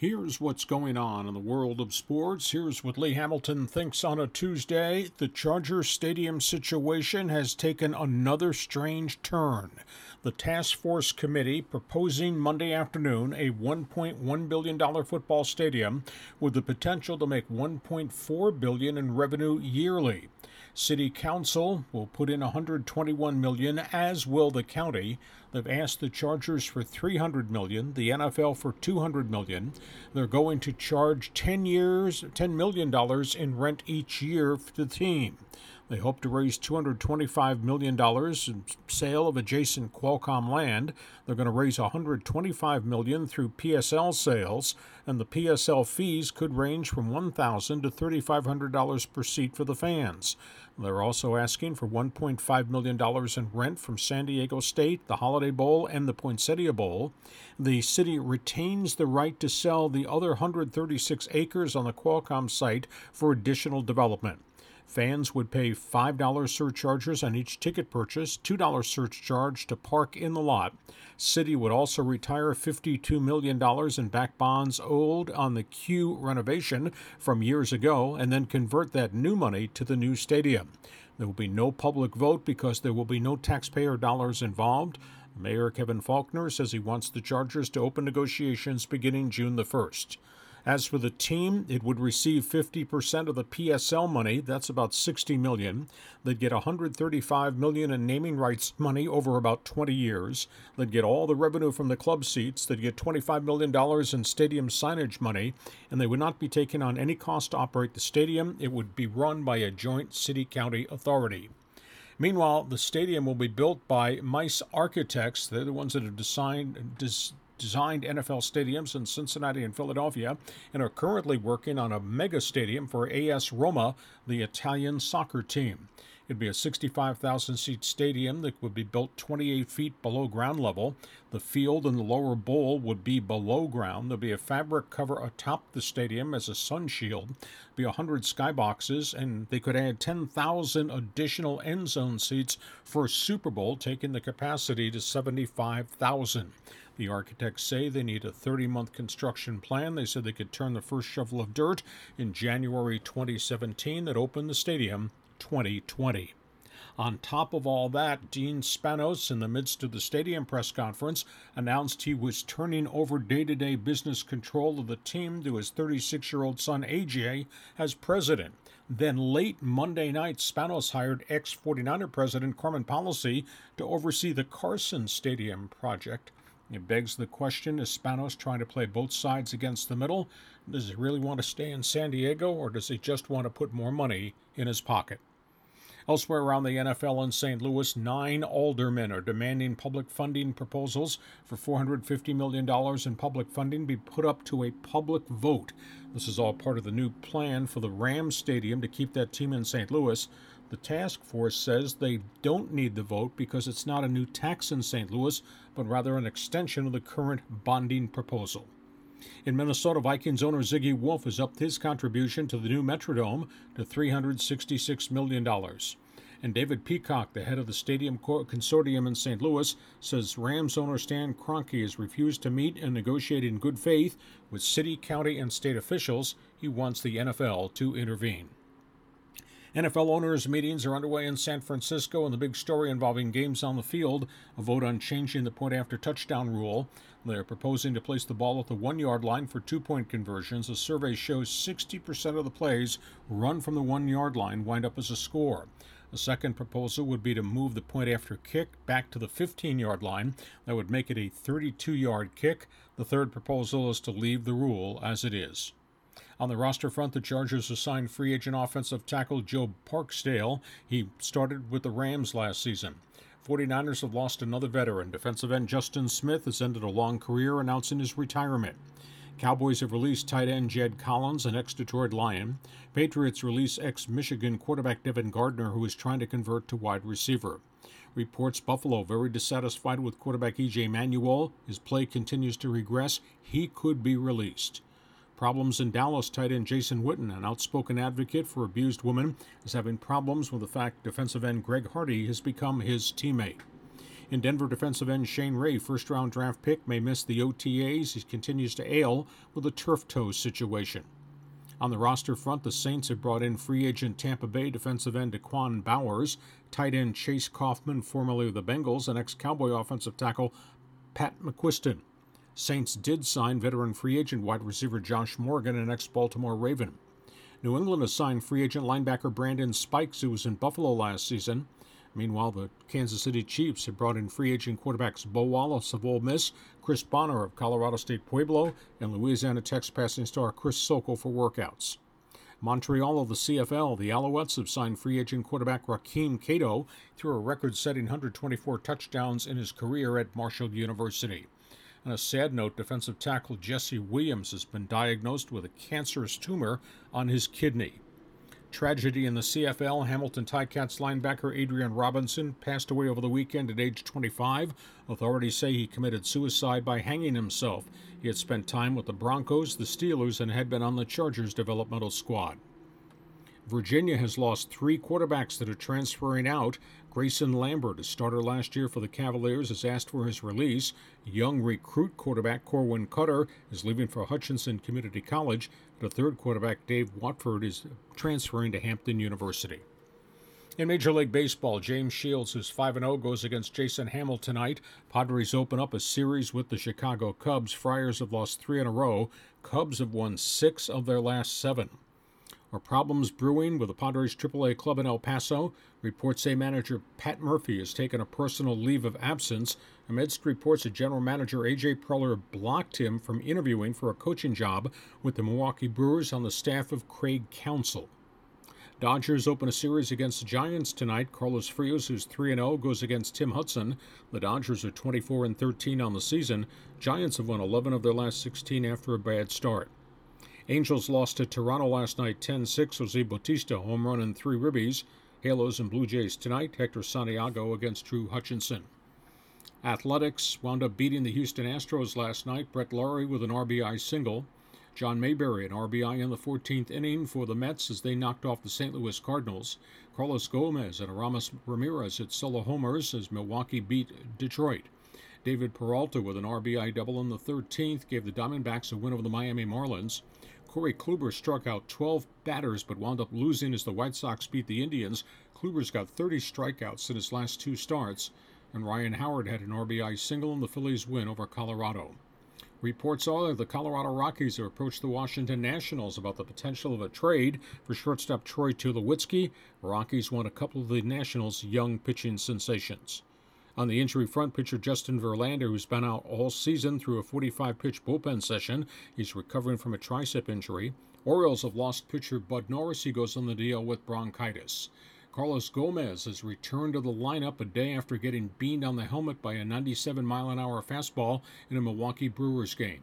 Here's what's going on in the world of sports. Here's what Lee Hamilton thinks on a Tuesday. The Charger Stadium situation has taken another strange turn. The task force committee proposing Monday afternoon a $1.1 billion football stadium with the potential to make 1.4 billion in revenue yearly. City Council will put in 121 million, as will the county. They've asked the Chargers for 300 million, the NFL for 200 million. They're going to charge 10 years, 10 million dollars in rent each year for the team. They hope to raise $225 million in sale of adjacent Qualcomm land. They're going to raise 125 million through PSL sales, and the PSL fees could range from 1,000 to $3,500 per seat for the fans. They're also asking for $1.5 million in rent from San Diego State, the Holiday Bowl, and the Poinsettia Bowl. The city retains the right to sell the other 136 acres on the Qualcomm site for additional development. Fans would pay $5 surcharges on each ticket purchase, $2 surcharge to park in the lot. City would also retire $52 million in back bonds owed on the Q renovation from years ago and then convert that new money to the new stadium. There will be no public vote because there will be no taxpayer dollars involved. Mayor Kevin Faulconer says he wants the Chargers to open negotiations beginning June the 1st. As for the team, it would receive 50% of the PSL money, that's about 60 million. They'd get 135 million in naming rights money over about 20 years. They'd get all the revenue from the club seats. They'd get 25 million dollars in stadium signage money, and they would not be taking on any cost to operate the stadium. It would be run by a joint city county authority. Meanwhile, the stadium will be built by Meis Architects. They're the ones that have designed, des- designed NFL stadiums in Cincinnati and Philadelphia and are currently working on a mega stadium for AS Roma, the Italian soccer team. It'd be a 65,000 seat stadium that would be built 28 feet below ground level. The field and the lower bowl would be below ground. There'd be a fabric cover atop the stadium as a sun shield. There'll be 100 skyboxes, and they could add 10,000 additional end zone seats for a Super Bowl, taking the capacity to 75,000. The architects say they need a 30 month construction plan. They said they could turn the first shovel of dirt in January 2017 that opened the stadium 2020. On top of all that, Dean Spanos, in the midst of the stadium press conference, announced he was turning over day to day business control of the team to his 36 year old son AJ as president. Then late Monday night, Spanos hired ex 49er president Carmen Policy to oversee the Carson Stadium project. It begs the question is Spanos trying to play both sides against the middle? Does he really want to stay in San Diego, or does he just want to put more money in his pocket? Elsewhere around the NFL in St. Louis, nine aldermen are demanding public funding proposals for $450 million in public funding be put up to a public vote. This is all part of the new plan for the Rams Stadium to keep that team in St. Louis. The task force says they don't need the vote because it's not a new tax in St. Louis, but rather an extension of the current bonding proposal. In Minnesota, Vikings owner Zygi Wilf has upped his contribution to the new Metrodome to $366 million. And David Peacock, the head of the Stadium Consortium in St. Louis, says Rams owner Stan Kroenke has refused to meet and negotiate in good faith with city, county, and state officials. He wants the NFL to intervene. NFL owners' meetings are underway in San Francisco, and the big story involving games on the field a vote on changing the point after touchdown rule. They're proposing to place the ball at the one yard line for two point conversions. A survey shows 60% of the plays run from the one yard line wind up as a score. The second proposal would be to move the point after kick back to the 15 yard line. That would make it a 32 yard kick. The third proposal is to leave the rule as it is. On the roster front, the Chargers assigned free agent offensive tackle Joe Barksdale. He started with the Rams last season. 49ers have lost another veteran. Defensive end Justin Smith has ended a long career, announcing his retirement. Cowboys have released tight end Jed Collins, an ex Detroit Lion. Patriots release ex Michigan quarterback Devin Gardner, who is trying to convert to wide receiver. Reports Buffalo very dissatisfied with quarterback EJ Manuel. His play continues to regress. He could be released. Problems in Dallas tight end Jason Witten, an outspoken advocate for abused women, is having problems with the fact defensive end Greg Hardy has become his teammate. In Denver, defensive end Shane Ray, first round draft pick, may miss the OTAs. He continues to ail with a turf toe situation. On the roster front, the Saints have brought in free agent Tampa Bay defensive end Da'Quan Bowers, tight end Chase Coffman, formerly of the Bengals, and ex Cowboy offensive tackle Pat McQuistan. Saints did sign veteran free agent wide receiver Josh Morgan, an ex Baltimore Raven. New England has signed free agent linebacker Brandon Spikes, who was in Buffalo last season. Meanwhile, the Kansas City Chiefs have brought in free agent quarterbacks Bo Wallace of Ole Miss, Chris Bonner of Colorado State Pueblo, and Louisiana Tech's passing star Chris Sokol for workouts. Montreal of the CFL, the Alouettes have signed free agent quarterback Rakeem Cato threw a record setting 124 touchdowns in his career at Marshall University. On a sad note, defensive tackle Jesse Williams has been diagnosed with a cancerous tumor on his kidney. Tragedy in the CFL. Hamilton Ticats linebacker Adrian Robinson passed away over the weekend at age 25. Authorities say he committed suicide by hanging himself. He had spent time with the Broncos, the Steelers, and had been on the Chargers developmental squad. Virginia has lost three quarterbacks that are transferring out. Grayson Lambert, a starter last year for the Cavaliers, has asked for his release. Young recruit quarterback Corwin Cutler is leaving for Hutchinson Community College. The third quarterback, Dave Watford, is transferring to Hampton University. In Major League Baseball, James Shields, who's 5 0, goes against Jason Hammel tonight. Padres open up a series with the Chicago Cubs. Friars have lost three in a row. Cubs have won six of their last seven. Are problems brewing with the Padres AAA club in El Paso? Reports say manager Pat Murphy has taken a personal leave of absence amidst reports that general manager AJ Preller blocked him from interviewing for a coaching job with the Milwaukee Brewers on the staff of Craig Counsell. Dodgers open a series against the Giants tonight. Carlos Frias, who's 3 0, goes against Tim Hudson. The Dodgers are 24 and 13 on the season. Giants have won 11 of their last 16 after a bad start. Angels lost to Toronto last night 10 6. Jose Bautista, home run and three ribbies. Halos and Blue Jays tonight. Hector Santiago against Drew Hutchison. Athletics wound up beating the Houston Astros last night. Brett Lawrie with an RBI single. John Mayberry, an RBI in the 14th inning for the Mets as they knocked off the St. Louis Cardinals. Carlos Gomez and Aramis Ramirez hit solo homers as Milwaukee beat Detroit. David Peralta with an RBI double in the 13th gave the Diamondbacks a win over the Miami Marlins. Corey Kluber struck out 12 batters but wound up losing as the White Sox beat the Indians. Kluber's got 30 strikeouts in his last two starts, and Ryan Howard had an RBI single in the Phillies' win over Colorado. Reports are that the Colorado Rockies have approached the Washington Nationals about the potential of a trade for shortstop Troy Tulowitzki. Rockies want a couple of the Nationals' young pitching sensations. On the injury front, pitcher Justin Verlander, who's been out all season threw a 45 pitch bullpen session, he's recovering from a tricep injury. Orioles have lost pitcher Bud Norris. He goes on the DL with bronchitis. Carlos Gomez has returned to the lineup a day after getting beamed on the helmet by a 97 mile an hour fastball in a Milwaukee Brewers game.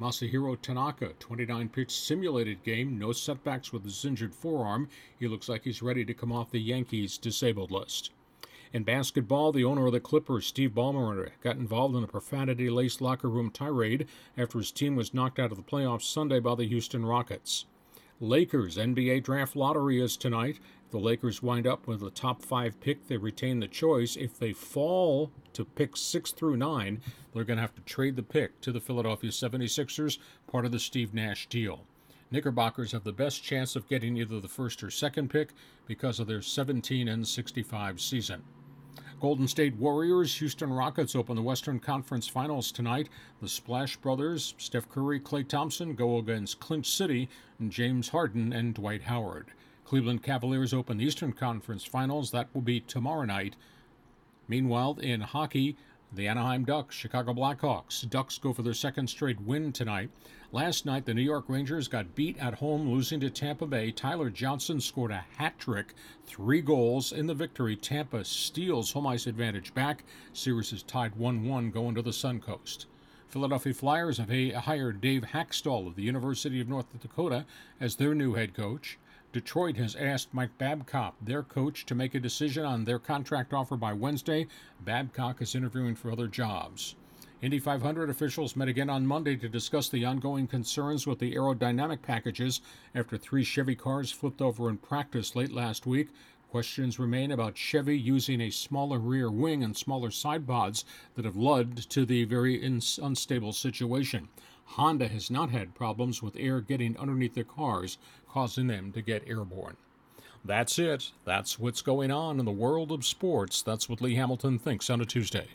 Masahiro Tanaka, 29 pitch simulated game, no setbacks with his injured forearm. He looks like he's ready to come off the Yankees' disabled list. In basketball, the owner of the Clippers, Steve Ballmer, got involved in a profanity laced locker room tirade after his team was knocked out of the playoffs Sunday by the Houston Rockets. Lakers NBA draft lottery is tonight. If the Lakers wind up with the top five pick, they retain the choice. If they fall to pick six through nine, they're going to have to trade the pick to the Philadelphia 76ers, part of the Steve Nash deal. Knickerbockers have the best chance of getting either the first or second pick because of their 17 and 65 season. Golden State Warriors, Houston Rockets open the Western Conference Finals tonight. The Splash Brothers, Steph Curry, Klay Thompson go against Clinch City, and James Harden and Dwight Howard. Cleveland Cavaliers open the Eastern Conference Finals. That will be tomorrow night. Meanwhile, in hockey, the Anaheim Ducks, Chicago Blackhawks. Ducks go for their second straight win tonight. Last night, the New York Rangers got beat at home, losing to Tampa Bay. Tyler Johnson scored a hat trick, three goals in the victory. Tampa steals home ice advantage back. Series is tied 1 1 going to the Suncoast. Philadelphia Flyers have hired Dave Hakstol of the University of North Dakota as their new head coach. Detroit has asked Mike Babcock, their coach, to make a decision on their contract offer by Wednesday. Babcock is interviewing for other jobs. Indy 500 officials met again on Monday to discuss the ongoing concerns with the aerodynamic packages after three Chevy cars flipped over in practice late last week. Questions remain about Chevy using a smaller rear wing and smaller side pods that have led to the very unstable situation. Honda has not had problems with air getting underneath their cars, causing them to get airborne. That's it. That's what's going on in the world of sports. That's what Lee Hamilton thinks on a Tuesday.